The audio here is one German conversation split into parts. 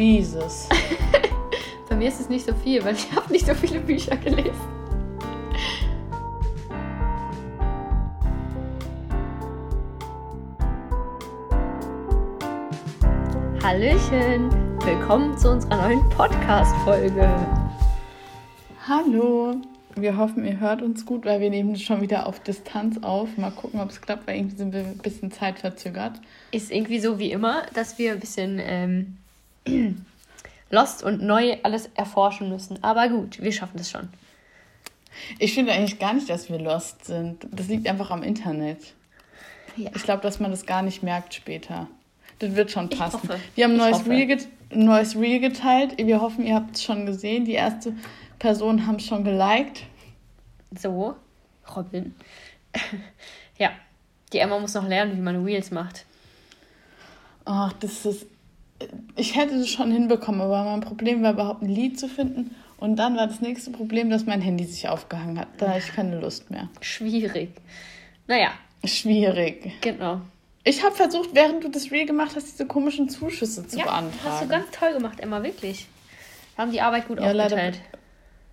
Jesus. Bei mir ist es nicht so viel, weil ich habe nicht so viele Bücher gelesen. Hallöchen, willkommen zu unserer neuen Podcast-Folge. Hallo. Wir hoffen, ihr hört uns gut, weil wir nehmen schon wieder auf Distanz auf. Mal gucken, ob es klappt, weil irgendwie sind wir ein bisschen zeitverzögert. Ist irgendwie so wie immer, dass wir ein bisschen ähm, lost und neu alles erforschen müssen. Aber gut, wir schaffen es schon. Ich finde eigentlich gar nicht, dass wir lost sind. Das liegt einfach am Internet. Ja. Ich glaube, dass man das gar nicht merkt später. Das wird schon passen. Wir haben ein neues. Reel, ein neues Reel geteilt. Wir hoffen, ihr habt es schon gesehen. Die erste Person haben es schon geliked. So, Robin. ja, die Emma muss noch lernen, wie man Reels macht. Ach, das ist. Ich hätte es schon hinbekommen, aber mein Problem war überhaupt ein Lied zu finden. Und dann war das nächste Problem, dass mein Handy sich aufgehangen hat. Da hatte ich keine Lust mehr. Schwierig. Naja, Schwierig. genau. Ich habe versucht, während du das Reel gemacht hast, diese komischen Zuschüsse zu ja, beantragen. hast du ganz toll gemacht, Emma, wirklich. Wir haben die Arbeit gut Ja, aufgeteilt. Leider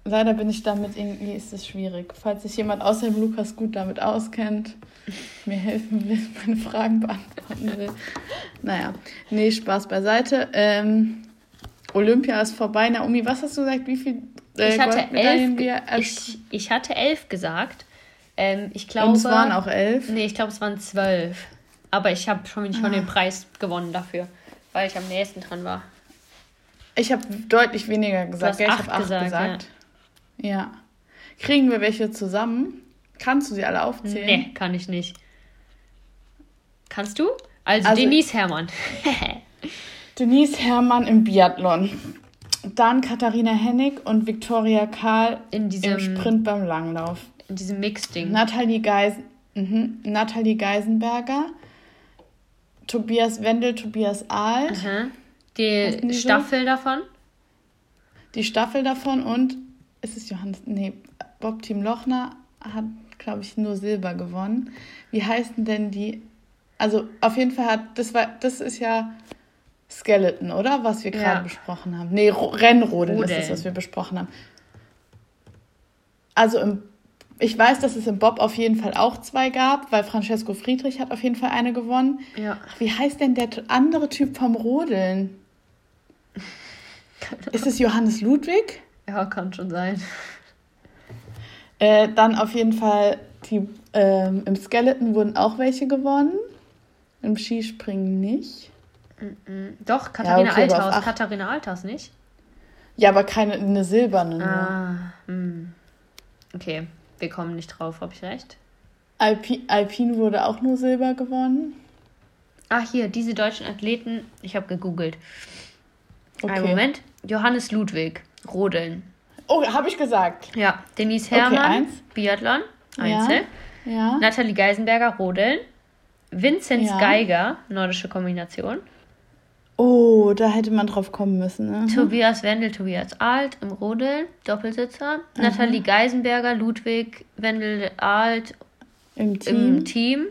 bin ich damit irgendwie, ist es schwierig. Falls sich jemand außer dem Lukas gut damit auskennt, mir helfen will, meine Fragen beantworten will. Naja, nee, Spaß beiseite. Ähm, Olympia ist vorbei. Naomi, was hast du gesagt? Wie viel äh, Ich hatte elf, wir ich, ich hatte elf gesagt. Ähm, ich glaube. Und es waren auch elf. Nee, ich glaube, es waren zwölf. Aber ich habe schon, schon Ah. den Preis gewonnen dafür, weil ich am nächsten dran war. Ich habe deutlich weniger gesagt. hast gell? ich habe acht gesagt, gesagt. Ja. Kriegen wir welche zusammen? Kannst du sie alle aufzählen? Nee, kann ich nicht. Kannst du? Also, Also- Denise Herrmann. Denise Herrmann im Biathlon. Dann Katharina Hennig und Viktoria Karl In im diesem, Sprint beim Langlauf. in diesem Mix-Ding. Nathalie, Geis mhm. Nathalie Geisenberger, Tobias Wendel, Tobias Ahl. Heißen Die? Staffel davon. die Staffel davon und ist es Johannes? Nee, Bob Team Lochner hat, glaube ich, nur Silber gewonnen. Wie heißen denn die? Also auf jeden Fall hat, das war, das ist ja Skeleton, oder? Was wir Ja. gerade besprochen haben. Nee, Ro Rennrodeln ist das, was wir besprochen haben. Also im, ich weiß, dass es im Bob auf jeden Fall auch zwei gab, weil Francesco Friedrich hat auf jeden Fall eine gewonnen. Ja. Ach, wie heißt denn der andere Typ vom Rodeln? Ist es Johannes Ludwig? Ja, kann schon sein. Äh, dann auf jeden Fall die, ähm, im Skeleton wurden auch welche gewonnen. Im Skispringen nicht. Mhm. Doch, Katharina okay, aber auf Althaus. Katharina Althaus, nicht? Ja, aber keine eine silberne. nur. Ah, hm. Okay, wir kommen nicht drauf, habe ich recht? Alpi Alpin wurde auch nur Silber gewonnen. Ah, hier, diese deutschen Athleten. Ich habe gegoogelt. Okay. Einen Moment. Johannes Ludwig, Rodeln. Oh, habe ich gesagt. Ja, Denise Okay, Herrmann, eins. Biathlon, Einzel. Ja. Nathalie Geisenberger, Rodeln. Vinzenz Ja. Geiger, nordische Kombination. Oh, da hätte man drauf kommen müssen. Ne? Tobias Wendel, Tobias Alt im Rodeln, Doppelsitzer. Nathalie Geisenberger, Ludwig Wendel Alt Im Team. im Team.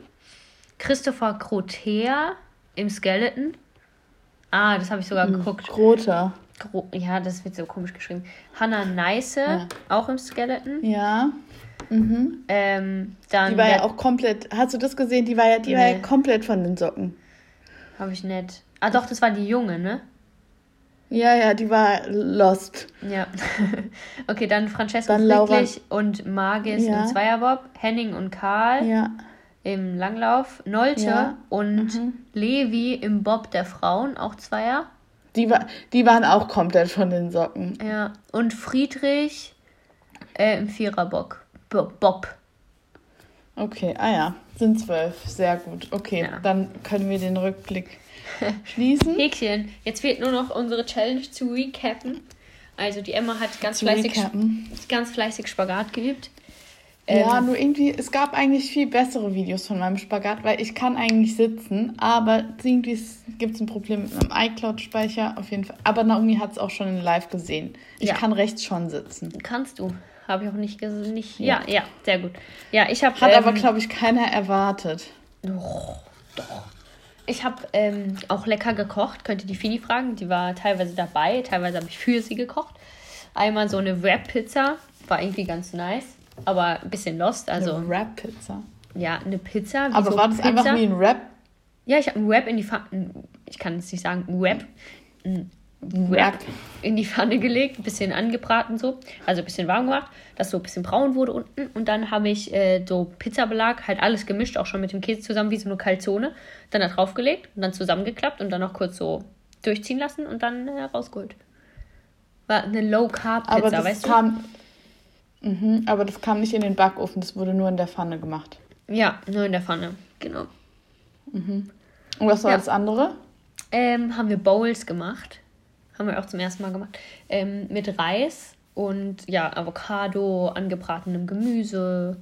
Christopher Krotea im Skeleton. Ah, das habe ich sogar geguckt. Groter. Ja, das wird so komisch geschrieben. Hannah Neiße, Ja. auch im Skeleton. Ja. Mhm. Ähm, dann Die war ja auch komplett. Hast du das gesehen? Die war ja, die war ja Nee. komplett von den Socken. Habe ich nicht. Ah, doch, das war die Junge, ne? Ja, ja, die war lost. Ja. okay, dann Francesco Dann Friedrich und Magis Ja. im Zweierbob. Henning und Karl Ja. im Langlauf. Nolte Ja. und Mhm. Levi im Bob der Frauen, auch Zweier. Die, war, die waren auch komplett von den Socken. Ja. Und Friedrich äh, im Viererbock. Bo Bob. Okay, ah ja, sind zwölf. Sehr gut. Okay, Ja. dann können wir den Rückblick schließen. Häkchen. Jetzt fehlt nur noch unsere Challenge zu recappen. Also die Emma hat ganz Zu fleißig, recappen. ganz fleißig Spagat geübt. Ja, Ähm, nur irgendwie, es gab eigentlich viel bessere Videos von meinem Spagat, weil ich kann eigentlich sitzen, aber irgendwie gibt es ein Problem mit meinem iCloud-Speicher auf jeden Fall. Aber Naomi hat es auch schon in live gesehen. Ich Ja. kann rechts schon sitzen. Kannst du. Habe ich auch nicht gesehen. Nicht, Ja. ja. ja, sehr gut. Ja, ich habe. Hat ähm, aber, glaube ich, keiner erwartet. Doch, doch. ich habe ähm, auch lecker gekocht. Könnt ihr die Fini fragen? Die war teilweise dabei, teilweise habe ich für sie gekocht. Einmal so eine Wrap-Pizza, war irgendwie ganz nice, aber ein bisschen lost. Also Eine Wrap-Pizza. ja, eine Pizza. Aber so war das Pizza. einfach wie ein Wrap? Ja, ich habe einen Wrap in die Pfanne. Ich kann es nicht sagen, ein Wrap. Ein Wrap in die Pfanne gelegt, ein bisschen angebraten so, also ein bisschen warm gemacht, dass so ein bisschen braun wurde unten. Und dann habe ich äh, so Pizzabelag, halt alles gemischt, auch schon mit dem Käse zusammen, wie so eine Calzone. Dann da draufgelegt und dann zusammengeklappt und dann noch kurz so durchziehen lassen und dann äh, rausgeholt. War eine Aber Low-Carb-Pizza, das weißt kam. Mhm, aber das kam nicht in den Backofen, das wurde nur in der Pfanne gemacht. Ja, nur in der Pfanne, genau. Und was war Ja. das andere? ähm, haben wir Bowls gemacht. Haben wir auch zum ersten Mal gemacht. Ähm, mit Reis und ja, Avocado, angebratenem Gemüse,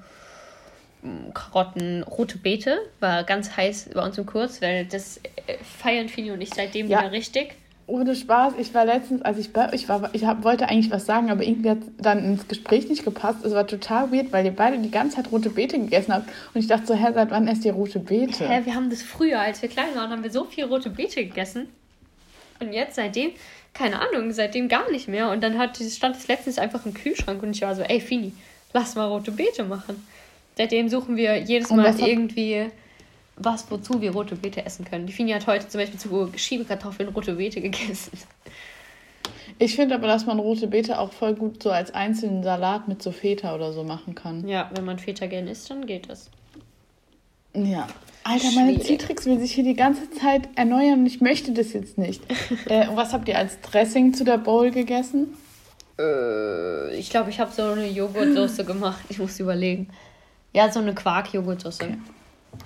m, Karotten, rote Beete. War ganz heiß bei uns im Kurs, weil das äh, feiern Fini und ich seitdem Ja. wieder richtig. Ohne Spaß, ich war letztens, als ich bei euch war, ich hab, wollte eigentlich was sagen, aber irgendwie hat dann ins Gespräch nicht gepasst. Es war total weird, weil ihr beide die ganze Zeit rote Beete gegessen habt. Und ich dachte so, hä, seit wann esst ihr rote Beete? Hä, wir haben das früher, als wir klein waren, haben wir so viel rote Beete gegessen. Und jetzt seitdem, keine Ahnung, seitdem gar nicht mehr. Und dann hat stand es letztens einfach im Kühlschrank und ich war so, ey Fini, lass mal rote Beete machen. Seitdem suchen wir jedes Mal irgendwie was, wozu wir rote Beete essen können. Die Fini hat heute zum Beispiel zu Schiebekartoffeln rote Beete gegessen. Ich finde aber, dass man rote Beete auch voll gut so als einzelnen Salat mit so Feta oder so machen kann. Ja, wenn man Feta gern isst, dann geht das. Ja. Alter, meine Schwierig. Citrix will sich hier die ganze Zeit erneuern und ich möchte das jetzt nicht. äh, und was habt ihr als Dressing zu der Bowl gegessen? Äh, ich glaube, ich habe so eine Joghurtsoße gemacht. Ich muss überlegen. Ja, so eine Quark-Joghurtsoße. Okay.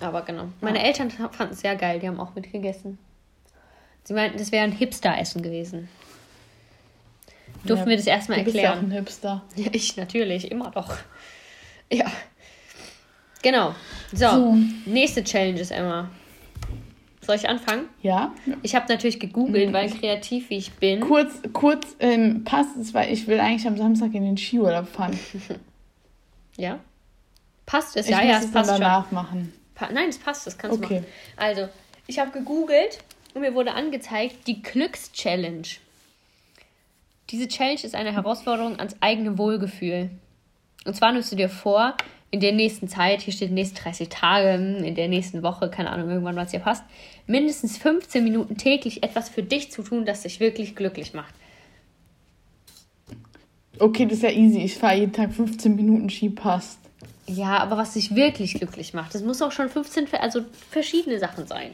Aber genau. Meine Eltern fanden es sehr geil. Die haben auch mitgegessen. Sie meinten, das wäre ein Hipster-Essen gewesen. Durften Ja, wir das erstmal Du bist ja auch erklären? ein Hipster. Ja, ich natürlich, immer doch. Ja. Genau. So, So. nächste Challenge ist Emma. Soll ich anfangen? Ja? Ich habe natürlich gegoogelt, Mhm. weil kreativ wie ich bin. Kurz, kurz ähm, passt es, weil ich will eigentlich am Samstag in den Skiurlaub fahren. Ja? Passt es? Ich ja, muss ja, es es dann passt schon. danach machen. Nein, es passt, das kannst Okay. du machen. Also, ich habe gegoogelt und mir wurde angezeigt, die Glücks-Challenge. Diese Challenge ist eine Herausforderung ans eigene Wohlgefühl. Und zwar nimmst du dir vor, in der nächsten Zeit, hier steht nächsten 30 Tage, in der nächsten Woche, keine Ahnung, irgendwann, was dir passt, mindestens 15 Minuten täglich etwas für dich zu tun, das dich wirklich glücklich macht. Okay, das ist ja easy. Ich fahre jeden Tag 15 Minuten Ski, passt. Ja, aber was dich wirklich glücklich macht, das muss auch schon 15, ver- also verschiedene Sachen sein.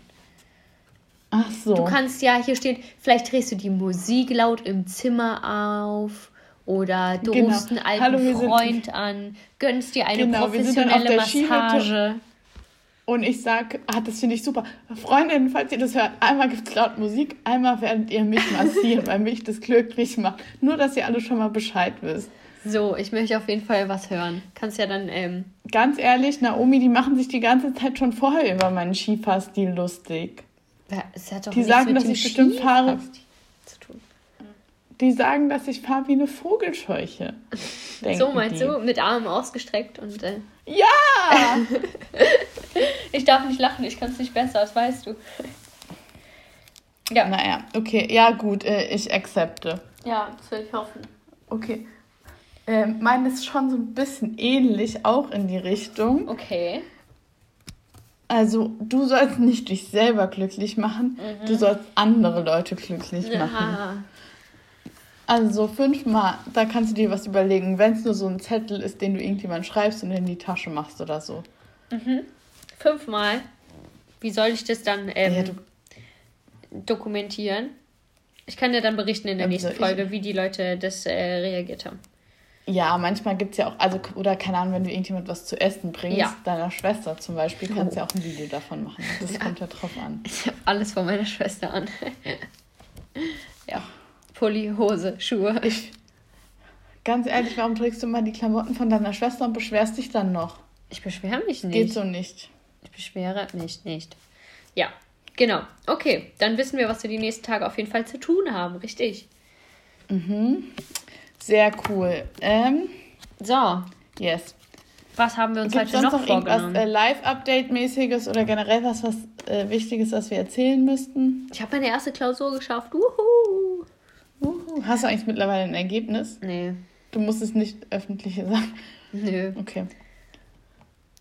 Ach so. Du kannst ja, hier steht, vielleicht drehst du die Musik laut im Zimmer auf oder du Genau. rufst einen alten Hallo, wir sind- Freund an, gönnst dir eine Genau, professionelle. Massage. Und ich sag, ah, das finde ich super. Freundinnen, falls ihr das hört, einmal gibt es laut Musik, einmal werdet ihr mich massieren, weil mich das glücklich macht. Nur, dass ihr alle schon mal Bescheid wisst. So, ich möchte auf jeden Fall was hören. Kannst ja dann, ähm, Ganz ehrlich, Naomi, die machen sich die ganze Zeit schon vorher über meinen Skifahrstil lustig. ja, es hat doch Die sagen, dass ich bestimmt fahre. Zu tun. Die sagen, dass ich fahre wie eine Vogelscheuche. So meinst die. du, mit Armen ausgestreckt und äh, Ja! ich darf nicht lachen, ich kann es nicht besser, das weißt du. Ja, naja, okay, ja gut, äh, ich akzepte. ja, das will ich hoffen. Okay. Ähm, meine ist schon so ein bisschen ähnlich, auch in die Richtung. Okay. Also, du sollst nicht dich selber glücklich machen, du sollst andere Leute glücklich machen. Ja. Also, so fünfmal, da kannst du dir was überlegen, wenn es nur so ein Zettel ist, den du irgendjemand schreibst und in die Tasche machst oder so. Fünfmal. Wie soll ich das dann ähm, Ja, du- dokumentieren? Ich kann dir dann berichten in der wie nächsten soll ich- Folge, wie die Leute das äh, reagiert haben. Ja, manchmal gibt es ja auch, also, oder keine Ahnung, wenn du irgendjemand was zu essen bringst, Ja. deiner Schwester zum Beispiel, kannst du Oh. ja auch ein Video davon machen. Das kommt ja drauf an. Ich habe alles von meiner Schwester an. ja. Pulli, Hose, Schuhe. Ich, ganz ehrlich, warum trägst du mal die Klamotten von deiner Schwester und beschwerst dich dann noch? Ich beschwere mich nicht. Geht so nicht. Ich beschwere mich nicht. Ja, genau. Okay, dann wissen wir, was wir die nächsten Tage auf jeden Fall zu tun haben, richtig? Sehr cool. Ähm, So, yes. Was haben wir uns Gibt heute sonst noch noch irgendwas vorgenommen? äh, Live-Update-mäßiges oder generell was, was äh, Wichtiges, was wir erzählen müssten? Ich habe meine erste Klausur geschafft. Uhu. Uhu. Hast du eigentlich mittlerweile ein Ergebnis? Nee, Du musst es nicht öffentlich sagen. nö. Okay.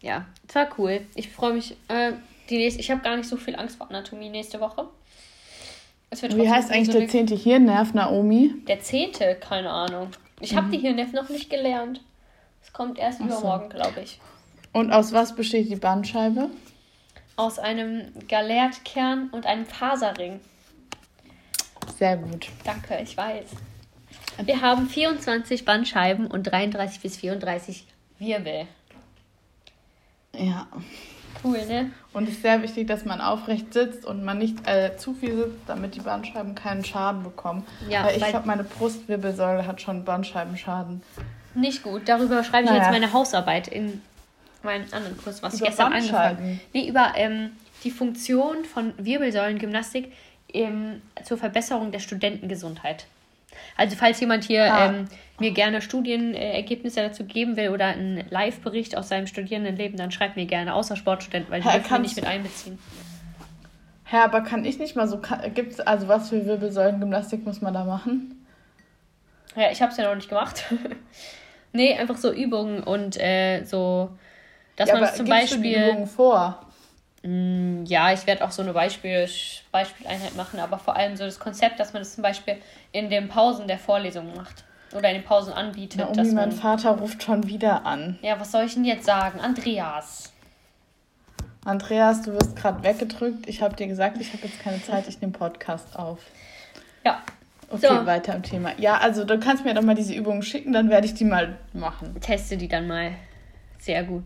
Ja, es war cool. Ich freue mich. Äh, die nächste, ich habe gar nicht so viel Angst vor Anatomie nächste Woche. Wie heißt eigentlich der gruselig. zehnte Hirnnerv, Naomi? Der zehnte, keine Ahnung. Ich habe die Hirnnerv noch nicht gelernt. Es kommt erst Mhm. Ach so. übermorgen, glaube ich. Und aus was besteht die Bandscheibe? Aus einem Galertkern und einem Faserring. Sehr gut. Danke, ich weiß. Wir haben 24 Bandscheiben und 33 bis 34 Wirbel. Ja. Cool, ne? Und es ist sehr wichtig, dass man aufrecht sitzt und man nicht äh, zu viel sitzt, damit die Bandscheiben keinen Schaden bekommen. Ja, weil ich glaube, meine Brustwirbelsäule hat schon Bandscheibenschaden. Nicht gut. Darüber schreibe ich Naja. jetzt meine Hausarbeit in meinen anderen Kurs, was ich Über gestern Bandscheiben? angefangen Nee, über ähm, die Funktion von Wirbelsäulengymnastik ähm, zur Verbesserung der Studentengesundheit. Also falls jemand hier Ah. ähm, mir gerne Studienergebnisse dazu geben will oder einen Live-Bericht aus seinem Studierendenleben, dann schreibt mir gerne, außer Sportstudenten, weil die dürfen wir nicht mit einbeziehen. Hä, aber kann ich nicht mal so. Gibt es also was für Wirbelsäulengymnastik muss man da machen? Ja, ich habe es ja noch nicht gemacht. nee, einfach so Übungen und äh, so, dass ja, man aber es zum gibst du die Beispiel... Übungen vor? Mm, Ja, ich werde auch so eine Beispiel, Beispieleinheit machen, aber vor allem so das Konzept, dass man das zum Beispiel in den Pausen der Vorlesung macht oder in den Pausen anbietet. Naomi, dass mein man, Vater ruft schon wieder an. ja, was soll ich denn jetzt sagen? Andreas. Andreas, du wirst gerade weggedrückt. Ich habe dir gesagt, ich habe jetzt keine Zeit, ich nehme Podcast auf. Ja, Okay, So. weiter im Thema. Ja, also du kannst mir doch mal diese Übungen schicken, dann werde ich die mal machen. teste die dann mal. Sehr gut.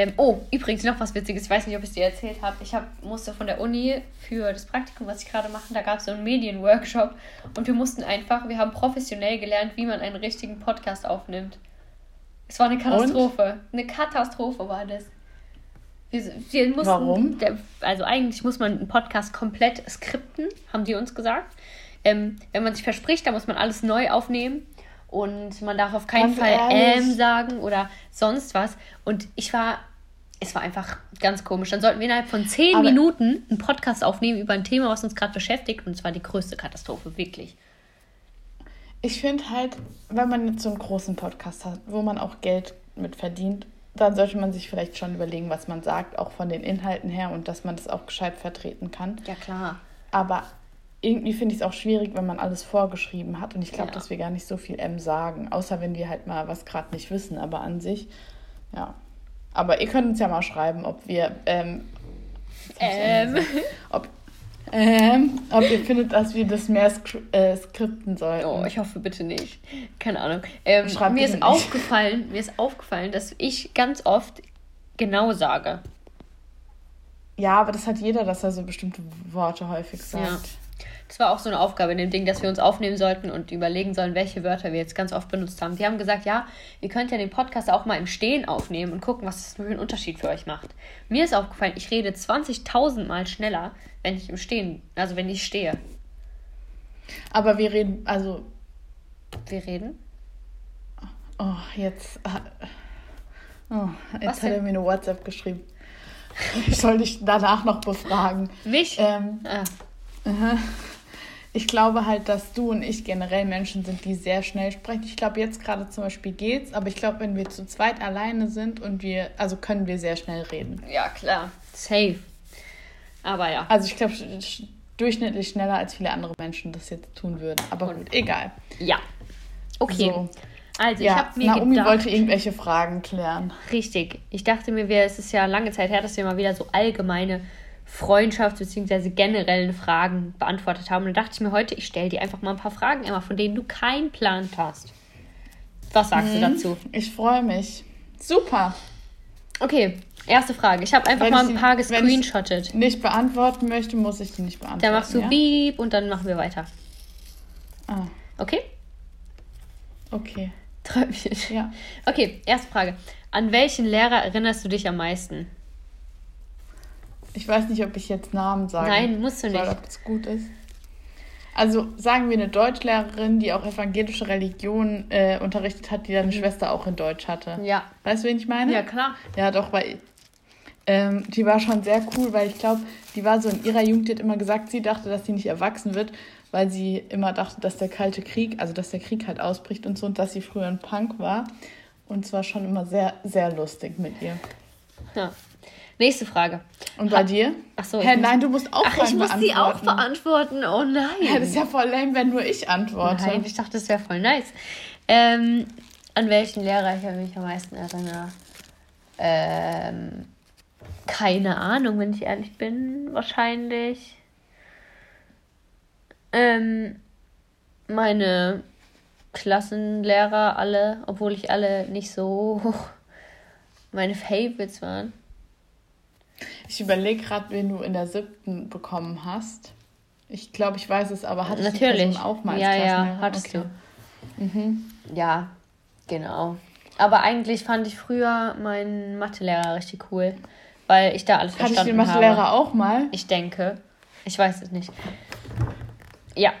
Ähm, oh, übrigens noch was Witziges. Ich weiß nicht, ob ich es dir erzählt habe. Ich hab, musste von der Uni für das Praktikum, was ich gerade mache, da gab es so einen Medienworkshop und wir mussten einfach, wir haben professionell gelernt, wie man einen richtigen Podcast aufnimmt. Es war eine Katastrophe. Eine Katastrophe war das. Wir, wir mussten, Warum? Also eigentlich muss man einen Podcast komplett skripten, haben die uns gesagt. Ähm, wenn man sich verspricht, dann muss man alles neu aufnehmen und man darf auf keinen Ganz Fall ehrlich? ähm sagen oder sonst was. Und ich war, es war einfach ganz komisch. Dann sollten wir innerhalb von zehn Aber- Minuten einen Podcast aufnehmen über ein Thema, was uns gerade beschäftigt. Und es war die größte Katastrophe, wirklich. Ich finde halt, wenn man jetzt so einen großen Podcast hat, wo man auch Geld mit verdient, dann sollte man sich vielleicht schon überlegen, was man sagt, auch von den Inhalten her und dass man das auch gescheit vertreten kann. Ja, klar. Aber irgendwie finde ich es auch schwierig, wenn man alles vorgeschrieben hat. Und ich glaube, Ja. dass wir gar nicht so viel M sagen, außer wenn wir halt mal was gerade nicht wissen. Aber an sich, ja. Aber ihr könnt uns ja mal schreiben, ob wir, ähm, Ähm. ob, ähm, ob ihr findet, dass wir das mehr skri äh, skripten sollten. Oh, ich hoffe bitte nicht. Keine Ahnung. Ähm, Schreib mir ist nicht. aufgefallen, mir ist aufgefallen, dass ich ganz oft genau sage. Ja, aber das hat jeder, dass er so bestimmte Worte häufig sagt. Ja. Das war auch so eine Aufgabe in dem Ding, dass wir uns aufnehmen sollten und überlegen sollen, welche Wörter wir jetzt ganz oft benutzt haben. Die haben gesagt, ja, ihr könnt ja den Podcast auch mal im Stehen aufnehmen und gucken, was das für einen Unterschied für euch macht. Mir ist aufgefallen, ich rede 20.000 Mal schneller, wenn ich im Stehen, also wenn ich stehe. Aber wir reden, also, Wir reden? oh, jetzt, äh, oh, Was jetzt hat er mir eine WhatsApp geschrieben. Ich soll dich danach noch befragen. Mich? Ähm, Ah. Ich glaube halt, dass du und ich generell Menschen sind, die sehr schnell sprechen. Ich glaube, jetzt gerade zum Beispiel geht's, aber ich glaube, wenn wir zu zweit alleine sind und wir, also können wir sehr schnell reden. ja, klar. Safe. Aber ja. Also ich glaube, sch- sch- durchschnittlich schneller als viele andere Menschen das jetzt tun würden. Aber Und- gut, egal. Ja. Okay. So. Also, ich Ja, habe mir Naomi gedacht, wollte irgendwelche Fragen klären. Richtig. Ich dachte mir, wir, es ist ja lange Zeit her, dass wir mal wieder so allgemeine Freundschafts- bzw. generellen Fragen beantwortet haben. Und da dachte ich mir heute, ich stelle dir einfach mal ein paar Fragen, Emma, von denen du keinen Plan hast. Was sagst Mhm. du dazu? Ich freue mich. Super. Okay, erste Frage. Ich habe einfach Wenn mal ein paar wenn ich- gescreenshottet. Nicht beantworten möchte, muss ich die nicht beantworten. Da machst du ja? Beep und dann machen wir weiter. Ah, Okay? okay. Träumchen. Ja. Okay, erste Frage. An welchen Lehrer erinnerst du dich am meisten? Ich weiß nicht, ob ich jetzt Namen sage. Nein, musst du nicht. ob das gut ist. Also sagen wir eine Deutschlehrerin, die auch evangelische Religion äh, unterrichtet hat, die deine Schwester auch in Deutsch hatte. Ja. Weißt du, wen ich meine? Ja, klar. Ja, doch, weil ähm, die war schon sehr cool, weil ich glaube, die war so in ihrer Jugend, die hat immer gesagt, sie dachte, dass sie nicht erwachsen wird, weil sie immer dachte, dass der Kalte Krieg, also dass der Krieg halt ausbricht und so und dass sie früher ein Punk war. Und zwar schon immer sehr, sehr lustig mit ihr. Ja. Nächste Frage. Und bei dir? Ach so. Muss- nein, du musst auch Ach, ich muss die auch beantworten. beantworten. Oh nein. Ja, das ist ja voll lame, wenn nur ich antworte. Nein, ich dachte, das wäre voll nice. Ähm, an welchen Lehrer ich mich am meisten erinnere? Ähm, keine Ahnung, wenn ich ehrlich bin. Wahrscheinlich. Ähm, meine Klassenlehrer alle, obwohl ich alle nicht so meine Favorites waren. Ich überlege gerade, wen du in der siebten bekommen hast. Ich glaube, ich weiß es, aber hattest du Natürlich. Person auch mal als ja, ja, hattest Okay. Mhm. du. Ja, genau. Aber eigentlich fand ich früher meinen Mathelehrer richtig cool, weil ich da alles Hatte ich verstanden den Mathelehrer habe. auch mal? Ich denke. Ich weiß es nicht. Ja.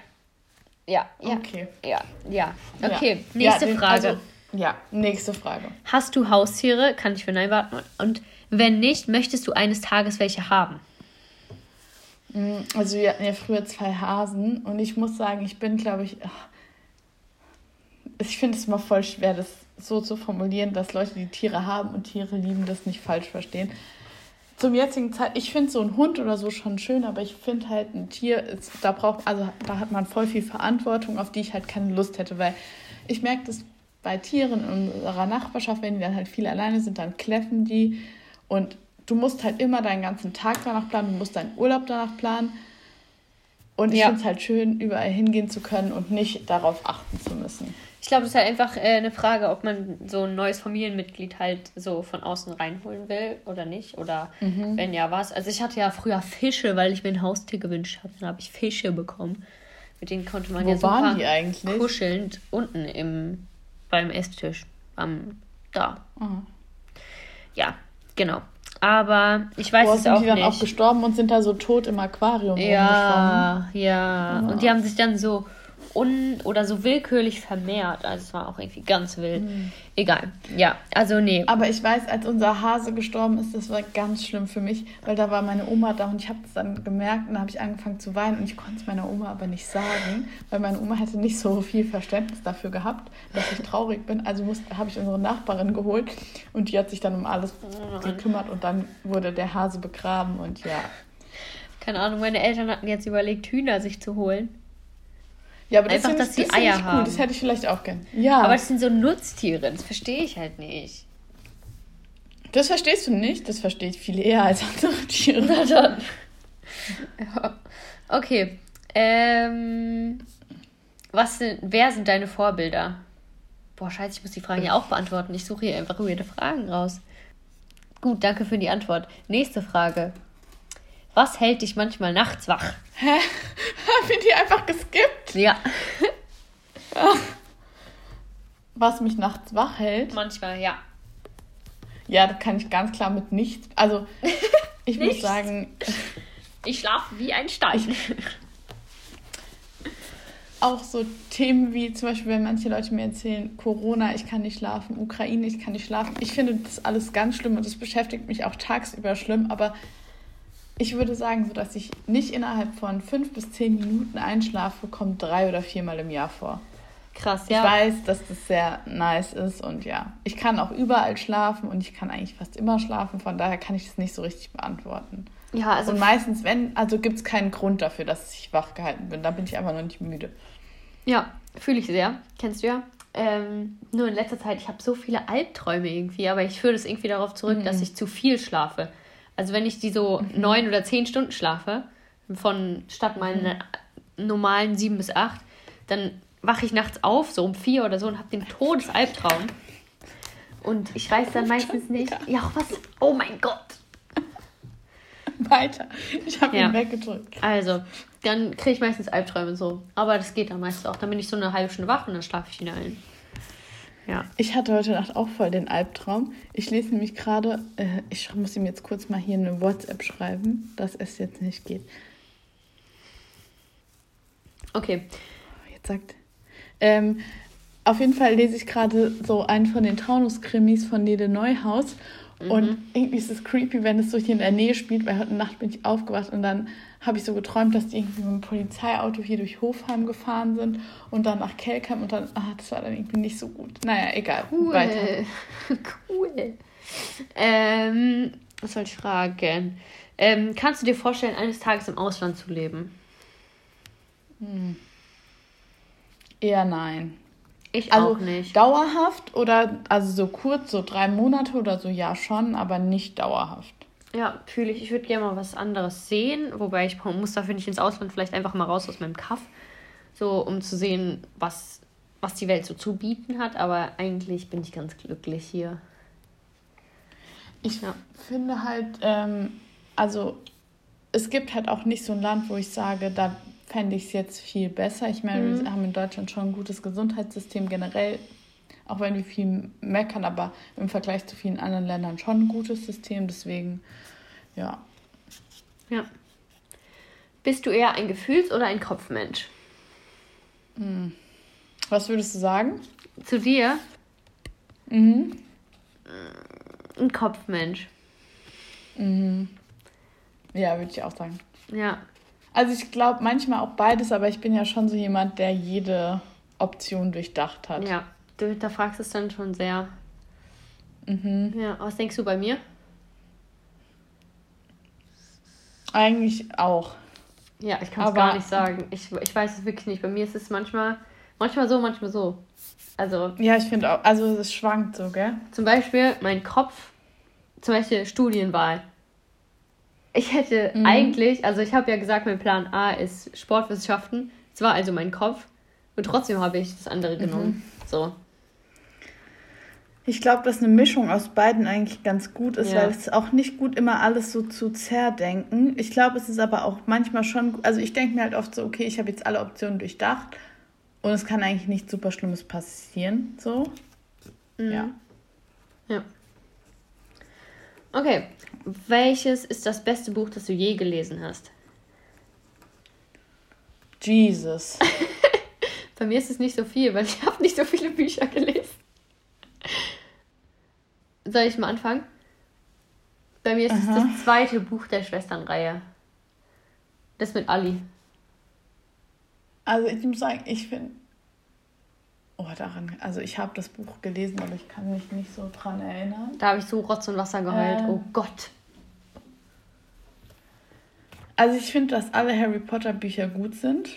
Ja, ja. Okay. Ja, ja. Ja. Okay, Ja, nächste den- Frage. Also, ja, nächste Frage. Hast du Haustiere? Kann ich für Nein warten. Und wenn nicht, möchtest du eines Tages welche haben? Mm, Also wir hatten ja früher zwei Hasen und ich muss sagen, ich bin, glaube ich, ich finde es immer voll schwer, das so zu formulieren, dass Leute, die Tiere haben und Tiere lieben, das nicht falsch verstehen. Zum jetzigen Zeit, ich finde so ein Hund oder so schon schön, aber ich finde halt ein Tier, ist, da braucht, also da hat man voll viel Verantwortung, auf die ich halt keine Lust hätte, weil ich merke das bei Tieren in unserer Nachbarschaft, wenn die dann halt viel alleine sind, dann kläffen die und du musst halt immer deinen ganzen Tag danach planen, du musst deinen Urlaub danach planen. Und ich Ja. finde es halt schön, überall hingehen zu können und nicht darauf achten zu müssen. Ich glaube, es ist halt einfach äh, eine Frage, ob man so ein neues Familienmitglied halt so von außen reinholen will oder nicht. Oder Mhm. wenn ja, was. Also ich hatte ja früher Fische, weil ich mir ein Haustier gewünscht habe. Dann habe ich Fische bekommen. Mit denen konnte man Wo ja super waren die eigentlich? kuschelnd unten im, beim Esstisch. Am, da. Aha. Ja, genau. Aber ich weiß Boah, es auch die dann nicht. auch gestorben und sind da so tot im Aquarium rumgeschwommen? Ja, ja. Und die haben sich dann so un oder so willkürlich vermehrt. Also es war auch irgendwie ganz wild. Egal. Ja, also nee. Aber ich weiß, als unser Hase gestorben ist, das war ganz schlimm für mich, weil da war meine Oma da und ich habe es dann gemerkt und da habe ich angefangen zu weinen und ich konnte es meiner Oma aber nicht sagen, weil meine Oma hätte nicht so viel Verständnis dafür gehabt, dass ich traurig bin. Also habe ich unsere Nachbarin geholt und die hat sich dann um alles gekümmert und dann wurde der Hase begraben und ja. Keine Ahnung, meine Eltern hatten jetzt überlegt, Hühner sich zu holen. Ja, aber Einfach, das dass sie das Eier ich cool. haben. Das hätte ich vielleicht auch gern. Ja, Aber das sind so Nutztiere, das verstehe ich halt nicht. das verstehst du nicht. Das verstehe ich viel eher als andere Tiere. Na dann. Ja. Okay. Ähm, was sind, wer sind deine Vorbilder? Boah, scheiße, ich muss die Fragen ja auch beantworten. Ich suche hier einfach weirde Fragen raus. Gut, danke für die Antwort. Nächste Frage. Was hält dich manchmal nachts wach? Hä? Haben wir die einfach geskippt? Ja. Was mich nachts wach hält? Manchmal, ja. Ja, das kann ich ganz klar mit nichts. Also, ich muss sagen, Ich schlafe wie ein Stein. auch so Themen wie zum Beispiel, wenn manche Leute mir erzählen, Corona, ich kann nicht schlafen, Ukraine, ich kann nicht schlafen. Ich finde das alles ganz schlimm und das beschäftigt mich auch tagsüber schlimm, aber ich würde sagen, so dass ich nicht innerhalb von fünf bis zehn Minuten einschlafe, kommt drei oder viermal im Jahr vor. Krass, Ich ja. weiß, dass das sehr nice ist und ja, ich kann auch überall schlafen und ich kann eigentlich fast immer schlafen, von daher kann ich das nicht so richtig beantworten. Ja, also und meistens, wenn, also gibt es keinen Grund dafür, dass ich wach gehalten bin, da bin ich einfach noch nicht müde. Ja, fühle ich sehr. Kennst du ja. Ähm, nur in letzter Zeit, ich habe so viele Albträume irgendwie, aber ich führe das irgendwie darauf zurück, dass ich zu viel schlafe. Also wenn ich die so neun oder zehn Stunden schlafe, von statt meinen normalen sieben bis acht, dann wache ich nachts auf, so um vier oder so, und habe den Todesalbtraum. Und ich weiß dann meistens nicht, ja, was? Oh mein Gott. Weiter. Ich habe Ja. ihn weggedrückt. Also, dann kriege ich meistens Albträume so. Aber das geht dann meistens auch. Dann bin ich so eine halbe Stunde wach und dann schlafe ich wieder ein. Ja. Ich hatte heute Nacht auch voll den Albtraum. Ich lese nämlich gerade, äh, ich muss ihm jetzt kurz mal hier eine WhatsApp schreiben, dass es jetzt nicht geht. Okay. Jetzt sagt. Ähm, auf jeden Fall lese ich gerade so einen von den Taunus-Krimis von Nede Neuhaus. Und irgendwie ist es creepy, wenn es so hier in der Nähe spielt, weil heute Nacht bin ich aufgewacht und dann habe ich so geträumt, dass die irgendwie mit einem Polizeiauto hier durch Hofheim gefahren sind und dann nach Kelkheim und dann, ah, das war dann irgendwie nicht so gut. Naja, egal. Cool. Weiter. cool. Ähm, was soll ich fragen? Ähm, kannst du dir vorstellen, eines Tages im Ausland zu leben? Eher nein. Ich Also auch nicht. dauerhaft oder also so kurz, so drei Monate oder so, ja schon, aber nicht dauerhaft. Ja, fühle ich. Ich würde gerne mal was anderes sehen. Wobei ich muss dafür nicht ins Ausland, vielleicht einfach mal raus aus meinem Kaff. So, um zu sehen, was, was die Welt so zu bieten hat. Aber eigentlich bin ich ganz glücklich hier. Ich Ja. finde halt, ähm, also es gibt halt auch nicht so ein Land, wo ich sage, da fände ich es jetzt viel besser. Ich meine, Mhm. wir haben in Deutschland schon ein gutes Gesundheitssystem generell, auch wenn wir viel meckern, aber im Vergleich zu vielen anderen Ländern schon ein gutes System. Deswegen, ja. Ja. Bist du eher ein Gefühls- oder ein Kopfmensch? Was würdest du sagen? Zu dir? Mhm. Ein Kopfmensch. Ja, würde ich auch sagen. Ja. Also ich glaube manchmal auch beides, aber ich bin ja schon so jemand, der jede Option durchdacht hat. Ja. Du hinterfragst es dann schon sehr. Mhm. Ja. Was denkst du bei mir? Eigentlich auch. Ja, ich kann es gar nicht sagen. Ich, ich weiß es wirklich nicht. Bei mir ist es manchmal, manchmal so, manchmal so. Also Ja, ich finde auch, also es schwankt so, gell? zum Beispiel mein Kopf, zum Beispiel Studienwahl. Ich hätte Mhm. eigentlich, also ich habe ja gesagt, mein Plan A ist Sportwissenschaften. Es war also mein Kopf. Und trotzdem habe ich das andere genommen. So. Ich glaube, dass eine Mischung aus beiden eigentlich ganz gut ist, Ja. weil es auch nicht gut immer alles so zu zerdenken. Ich glaube, es ist aber auch manchmal schon, also ich denke mir halt oft so, okay, ich habe jetzt alle Optionen durchdacht und es kann eigentlich nichts super Schlimmes passieren, so. Mhm. Ja. Ja. Okay. Welches ist das beste Buch, das du je gelesen hast? Jesus. Bei mir ist es nicht so viel, weil ich habe nicht so viele Bücher gelesen. Soll ich mal anfangen? Bei mir ist es das zweite Buch der Schwesternreihe. Das mit Ali. Also ich muss sagen, ich finde, oh daran, also ich habe das Buch gelesen, aber ich kann mich nicht so dran erinnern. Da habe ich so Rotz und Wasser geheult. Ähm. Oh Gott. Also ich finde, dass alle Harry Potter Bücher gut sind.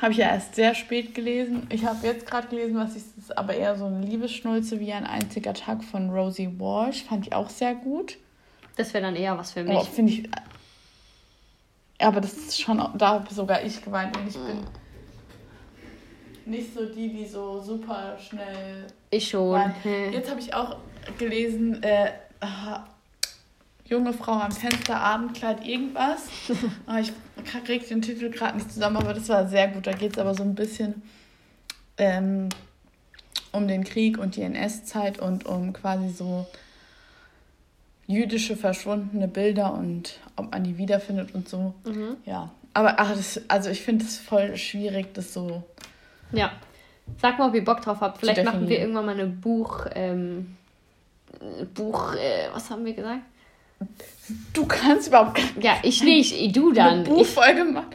Habe ich ja erst sehr spät gelesen. Ich habe jetzt gerade gelesen, was ich, ist aber eher so eine Liebesschnulze wie ein einziger Tag von Rosie Walsh. Fand ich auch sehr gut. Das wäre dann eher was für mich. Oh, finde ich. Aber das ist schon, da habe sogar ich geweint und ich bin nicht so die, die so super schnell Ich schon. Hm. Jetzt habe ich auch gelesen, äh, junge Frau am Fenster, Abendkleid, irgendwas. Aber ich kriege den Titel gerade nicht zusammen, aber das war sehr gut. Da geht es aber so ein bisschen ähm, um den Krieg und die NS-Zeit und um quasi so jüdische verschwundene Bilder und ob man die wiederfindet und so. Mhm. Ja. Aber ach, das, also ich finde es voll schwierig, das so. Ja. Sag mal, ob ihr Bock drauf habt. Vielleicht machen wir irgendwann mal eine Buch. Ähm, Buch. Äh, was haben wir gesagt? Du kannst überhaupt gar Ja, ich nicht. Du dann. eine Buchfolge machen.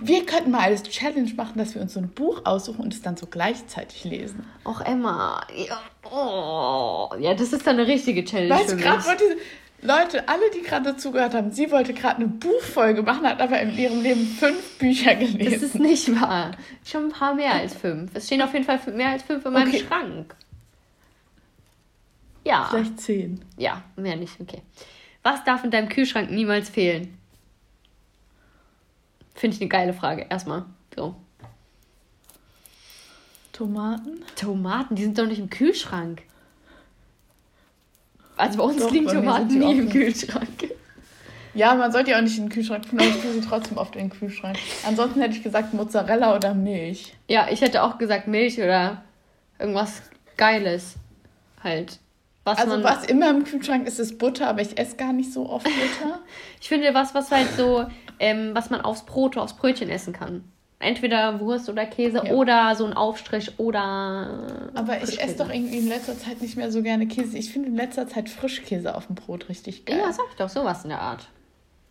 Wir könnten mal als Challenge machen, dass wir uns so ein Buch aussuchen und es dann so gleichzeitig lesen. Ich, auch Emma. Ja, oh. ja, das ist dann eine richtige Challenge Weißt du, gerade wollte Leute, alle, die gerade dazugehört haben, sie wollte gerade eine Buchfolge machen, hat aber in ihrem Leben fünf Bücher Das gelesen. ist nicht wahr. Schon ein paar mehr als fünf. Es stehen auf jeden Fall mehr als fünf in meinem Okay. Schrank. Ja. Vielleicht zehn. Ja, mehr nicht. Okay. Was darf in deinem Kühlschrank niemals fehlen? Finde ich eine geile Frage. Erstmal. So. Tomaten? Tomaten, die sind doch nicht im Kühlschrank. Also bei uns Doch, liegen Tomaten nie im. Kühlschrank. Ja, man sollte ja auch nicht in den Kühlschrank tun, aber ich tue sie trotzdem oft in den Kühlschrank. Ansonsten hätte ich gesagt Mozzarella oder Milch. Ja, ich hätte auch gesagt Milch oder irgendwas Geiles. Halt. Was Also was immer im Kühlschrank ist, ist Butter, aber ich esse gar nicht so oft Butter. Ich finde was, was halt so, ähm, was man aufs Brot, aufs Brötchen essen kann. Entweder Wurst oder Käse Ja. oder so ein Aufstrich oder. Aber ich esse doch irgendwie in letzter Zeit nicht mehr so gerne Käse. Ich finde in letzter Zeit Frischkäse auf dem Brot richtig geil. Ja, sag ich doch, sowas in der Art.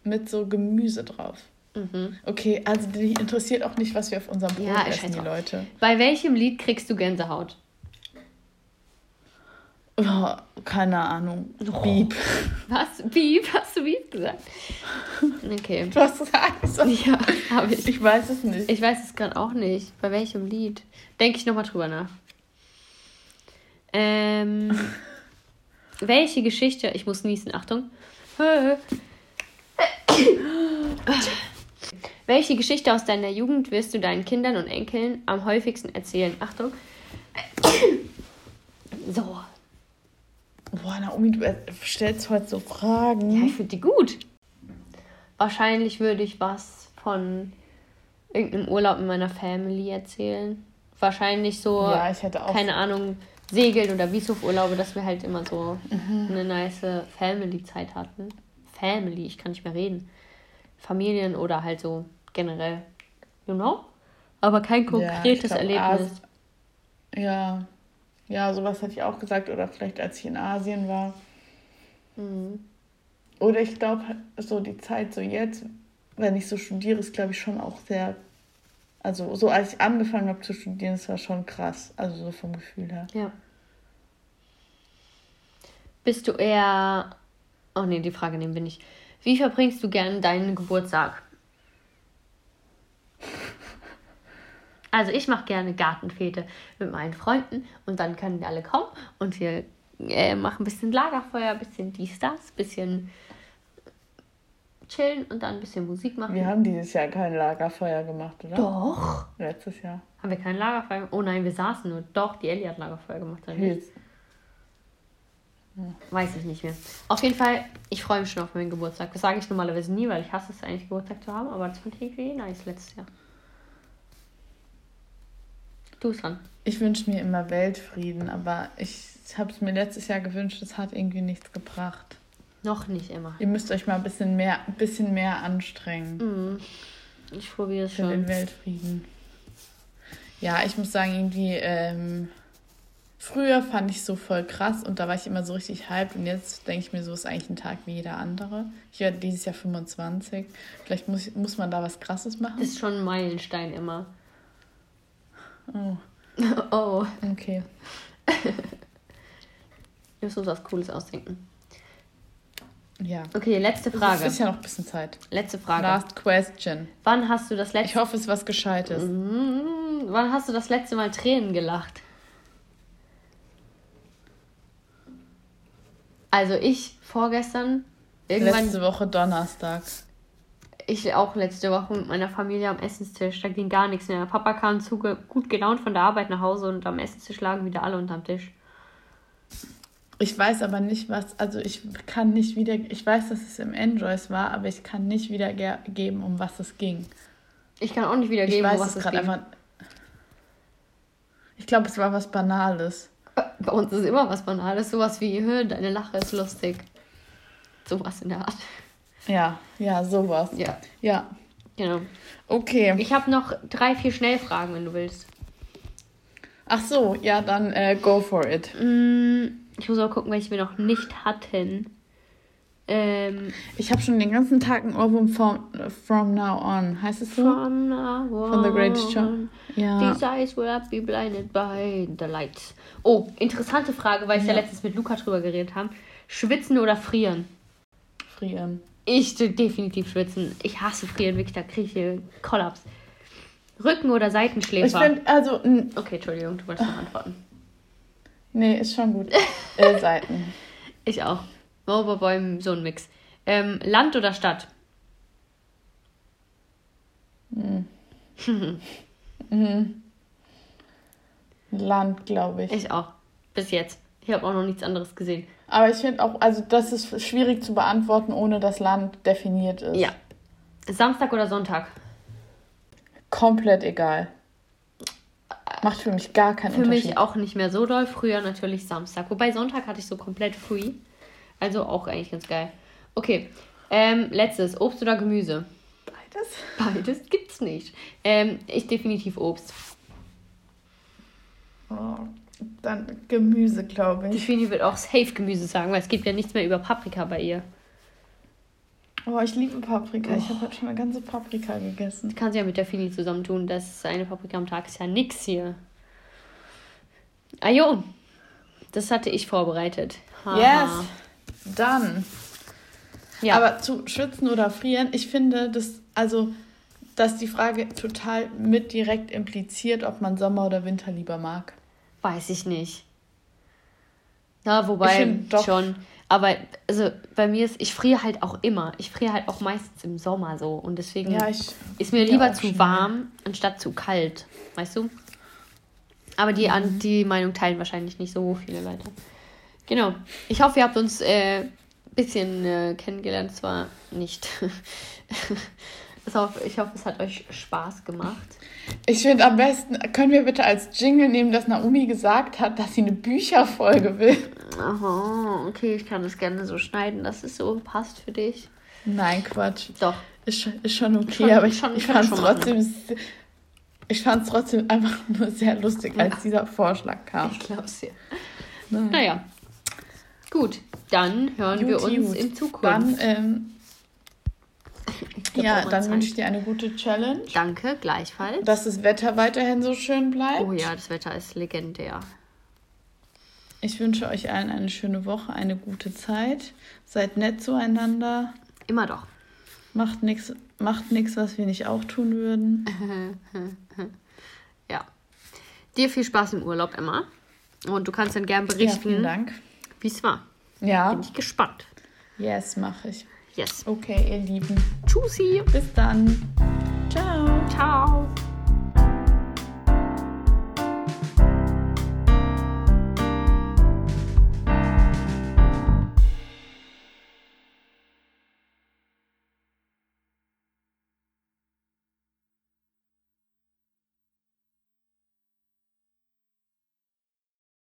Mit so Gemüse drauf. Mhm. Okay, also die interessiert auch nicht, was wir auf unserem Brot Ja, essen, die. Leute. Bei welchem Lied kriegst du Gänsehaut? Oh, keine Ahnung. Beep. Was? Beep? Hast du Beep gesagt? Okay. Du hast gesagt. Ja, habe ich. Ich weiß es nicht. Ich weiß es gerade auch nicht. Bei welchem Lied? Denke ich nochmal drüber nach. Ähm, welche Geschichte, ich muss niesen, Achtung. Welche Geschichte aus deiner Jugend wirst du deinen Kindern und Enkeln am häufigsten erzählen? Achtung. So. Boah, Naomi, du stellst heute so Ja, Fragen. ich finde die gut. Wahrscheinlich würde ich was von irgendeinem Urlaub mit meiner Family erzählen. Wahrscheinlich so, Ja, ich hätte auch. keine Ahnung, Segeln oder Wieshof-Urlaube, dass wir halt immer so Mhm. eine nice Family-Zeit hatten. Family, ich kann nicht mehr reden. Familien oder halt so generell, you know? Aber kein Ja, konkretes glaub, Erlebnis. As- Ja. Ja, sowas hätte ich auch gesagt. Oder vielleicht als ich in Asien war. Mhm. Oder ich glaube, so die Zeit so jetzt, wenn ich so studiere, ist glaube ich schon auch sehr. Also so als ich angefangen habe zu studieren, das war schon krass. Also so vom Gefühl her. Ja. Bist du eher. Oh nee, die Frage nehmen wir nicht. Wie verbringst du gerne deinen Geburtstag? Also ich mache gerne Gartenfete mit meinen Freunden und dann können die alle kommen und wir äh, machen ein bisschen Lagerfeuer, ein bisschen dies, das, ein bisschen chillen und dann ein bisschen Musik machen. Wir haben dieses Jahr kein Lagerfeuer gemacht, oder? Doch. Letztes Jahr. Haben wir kein Lagerfeuer gemacht? Oh nein, wir saßen nur. Doch, die Ellie hat Lagerfeuer gemacht. Oder nicht? Jetzt. Weiß ich nicht mehr. Auf jeden Fall, ich freue mich schon auf meinen Geburtstag. Das sage ich normalerweise nie, weil ich hasse es eigentlich, Geburtstag zu haben, aber das fand ich irgendwie nice letztes Jahr. Du bist dran. Ich wünsche mir immer Weltfrieden, aber ich habe es mir letztes Jahr gewünscht, es hat irgendwie nichts gebracht. Noch nicht immer. Ihr müsst euch mal ein bisschen mehr, ein bisschen mehr anstrengen Mhm. Ich probiere es für den schon. Weltfrieden. Ja, ich muss sagen, irgendwie, ähm, früher fand ich so voll krass und da war ich immer so richtig hyped und jetzt denke ich mir so, ist eigentlich ein Tag wie jeder andere. Ich werde dieses Jahr 25. Vielleicht muss, muss man da was krasses machen. Das ist schon ein Meilenstein immer. Oh, Oh, okay. wir müssen uns was Cooles ausdenken. Ja. Okay, letzte Es Frage. ist ja noch ein bisschen Zeit. Letzte Frage. Last question. Wann hast du das Ich letzte hoffe, es ist was Gescheites. Mhm. Wann hast du das letzte Mal Tränen gelacht? Also ich vorgestern irgendwann Letzte Woche Donnerstag. Ich auch letzte Woche mit meiner Familie am Essenstisch, da ging gar nichts mehr. Papa kam zu gut gelaunt von der Arbeit nach Hause und am Essenstisch lagen wieder alle unterm Tisch. Ich weiß aber nicht, was. Also, ich kann nicht wieder. Ich weiß, dass es im Enjoys war, aber ich kann nicht wiedergeben, um was es ging. Ich kann auch nicht Ich wiedergeben, weiß was es es gerade ging. einfach. Ich glaube, es war was Banales. Bei uns ist immer was Banales, sowas wie, "Hö, deine Lache ist lustig. Sowas in der Art. Ja, ja, sowas. Ja, Ja, genau. okay. Ich habe noch drei, vier Schnellfragen, wenn du willst. Ach so, ja, dann äh, go for it. Mm, Ich muss auch gucken, welche wir noch nicht hatten. Ähm, Ich habe schon den ganzen Tag ein Ohrwurm from, from now on. Heißt es so? from now Von The Greatest Show. on, Ja. These eyes will be blinded by the lights. Oh, interessante Frage, weil ich ja, Ja. letztens mit Luca drüber geredet habe. Schwitzen oder frieren? Frieren. Ich de- definitiv schwitzen. Ich hasse frieren, wirklich, da kriege ich hier Kollaps. Rücken- oder Ich Seitenschläfer? finde, also, okay, Entschuldigung, du wolltest noch antworten. nee, ist schon gut. äh, Seiten. Ich auch. Mauerbäumen, so ein Mix. Ähm, Land oder Stadt? Mhm. Land, glaube ich. Ich auch. Bis jetzt. Ich habe auch noch nichts anderes gesehen. Aber ich finde auch, also das ist schwierig zu beantworten, ohne das Land definiert ist. Ja. Samstag oder Sonntag? Komplett egal. Macht für mich gar keinen Für Unterschied. mich auch nicht mehr so doll. Früher natürlich Samstag. Wobei Sonntag hatte ich so komplett free. Also auch eigentlich ganz geil. Okay. Ähm, letztes. Obst oder Gemüse? Beides? Beides gibt's nicht. Ähm, ich definitiv Obst. Oh, dann Gemüse, glaube ich. Definitiv wird auch safe Gemüse sagen, weil es gibt ja nichts mehr über Paprika bei ihr. Oh, ich liebe Paprika. Ich habe heute schon eine ganze Paprika gegessen. Kann sie ja mit der Fini zusammentun. Das ist eine Paprika am Tag ist ja nix hier. Ah jo, das hatte ich vorbereitet. Haha. Yes, dann. Ja. Aber zu schwitzen oder frieren, ich finde, das, also, dass die Frage total mit direkt impliziert, ob man Sommer oder Winter lieber mag. Weiß ich nicht. Na, wobei schon. Aber also bei mir ist, ich friere halt auch immer. Ich friere halt auch meistens im Sommer so. Und deswegen Ja, ist mir lieber zu warm, anstatt zu kalt. Weißt du? Aber die, Mhm. an, die Meinung teilen wahrscheinlich nicht so viele Leute. Genau. Ich hoffe, ihr habt uns ein äh, bisschen äh, kennengelernt. Zwar nicht. ich, hoffe, es hat euch Spaß gemacht. Ich finde am besten, können wir bitte als Jingle nehmen, dass Naomi gesagt hat, dass sie eine Bücherfolge will. Aha, okay, ich kann das gerne so schneiden, dass es so passt für dich. Nein, Quatsch. Doch. Ist, schon- ist schon okay, Schon- aber ich, schon- ich fand es trotzdem. se- Ich fand es trotzdem einfach nur sehr lustig, als dieser Vorschlag kam. Ich glaub's dir. Nein. Naja. Gut, dann hören wir Juti, uns gut. in Zukunft. Dann, ähm, ja, dann wünsche ich dir eine gute Challenge, Danke, gleichfalls. dass das Wetter weiterhin so schön bleibt. oh ja, das Wetter ist legendär. Ich wünsche euch allen eine schöne Woche, eine gute Zeit. Seid nett zueinander. Immer doch. Macht nichts, macht nix, was wir nicht auch tun würden. Ja. Dir viel Spaß im Urlaub, Emma. Und du kannst dann gern Ja, vielen berichten, Dank. wie es war. Ja, Bin ich gespannt. yes, mache ich. Yes. Okay, ihr Lieben. Tschüssi. Bis dann. Ciao. Ciao.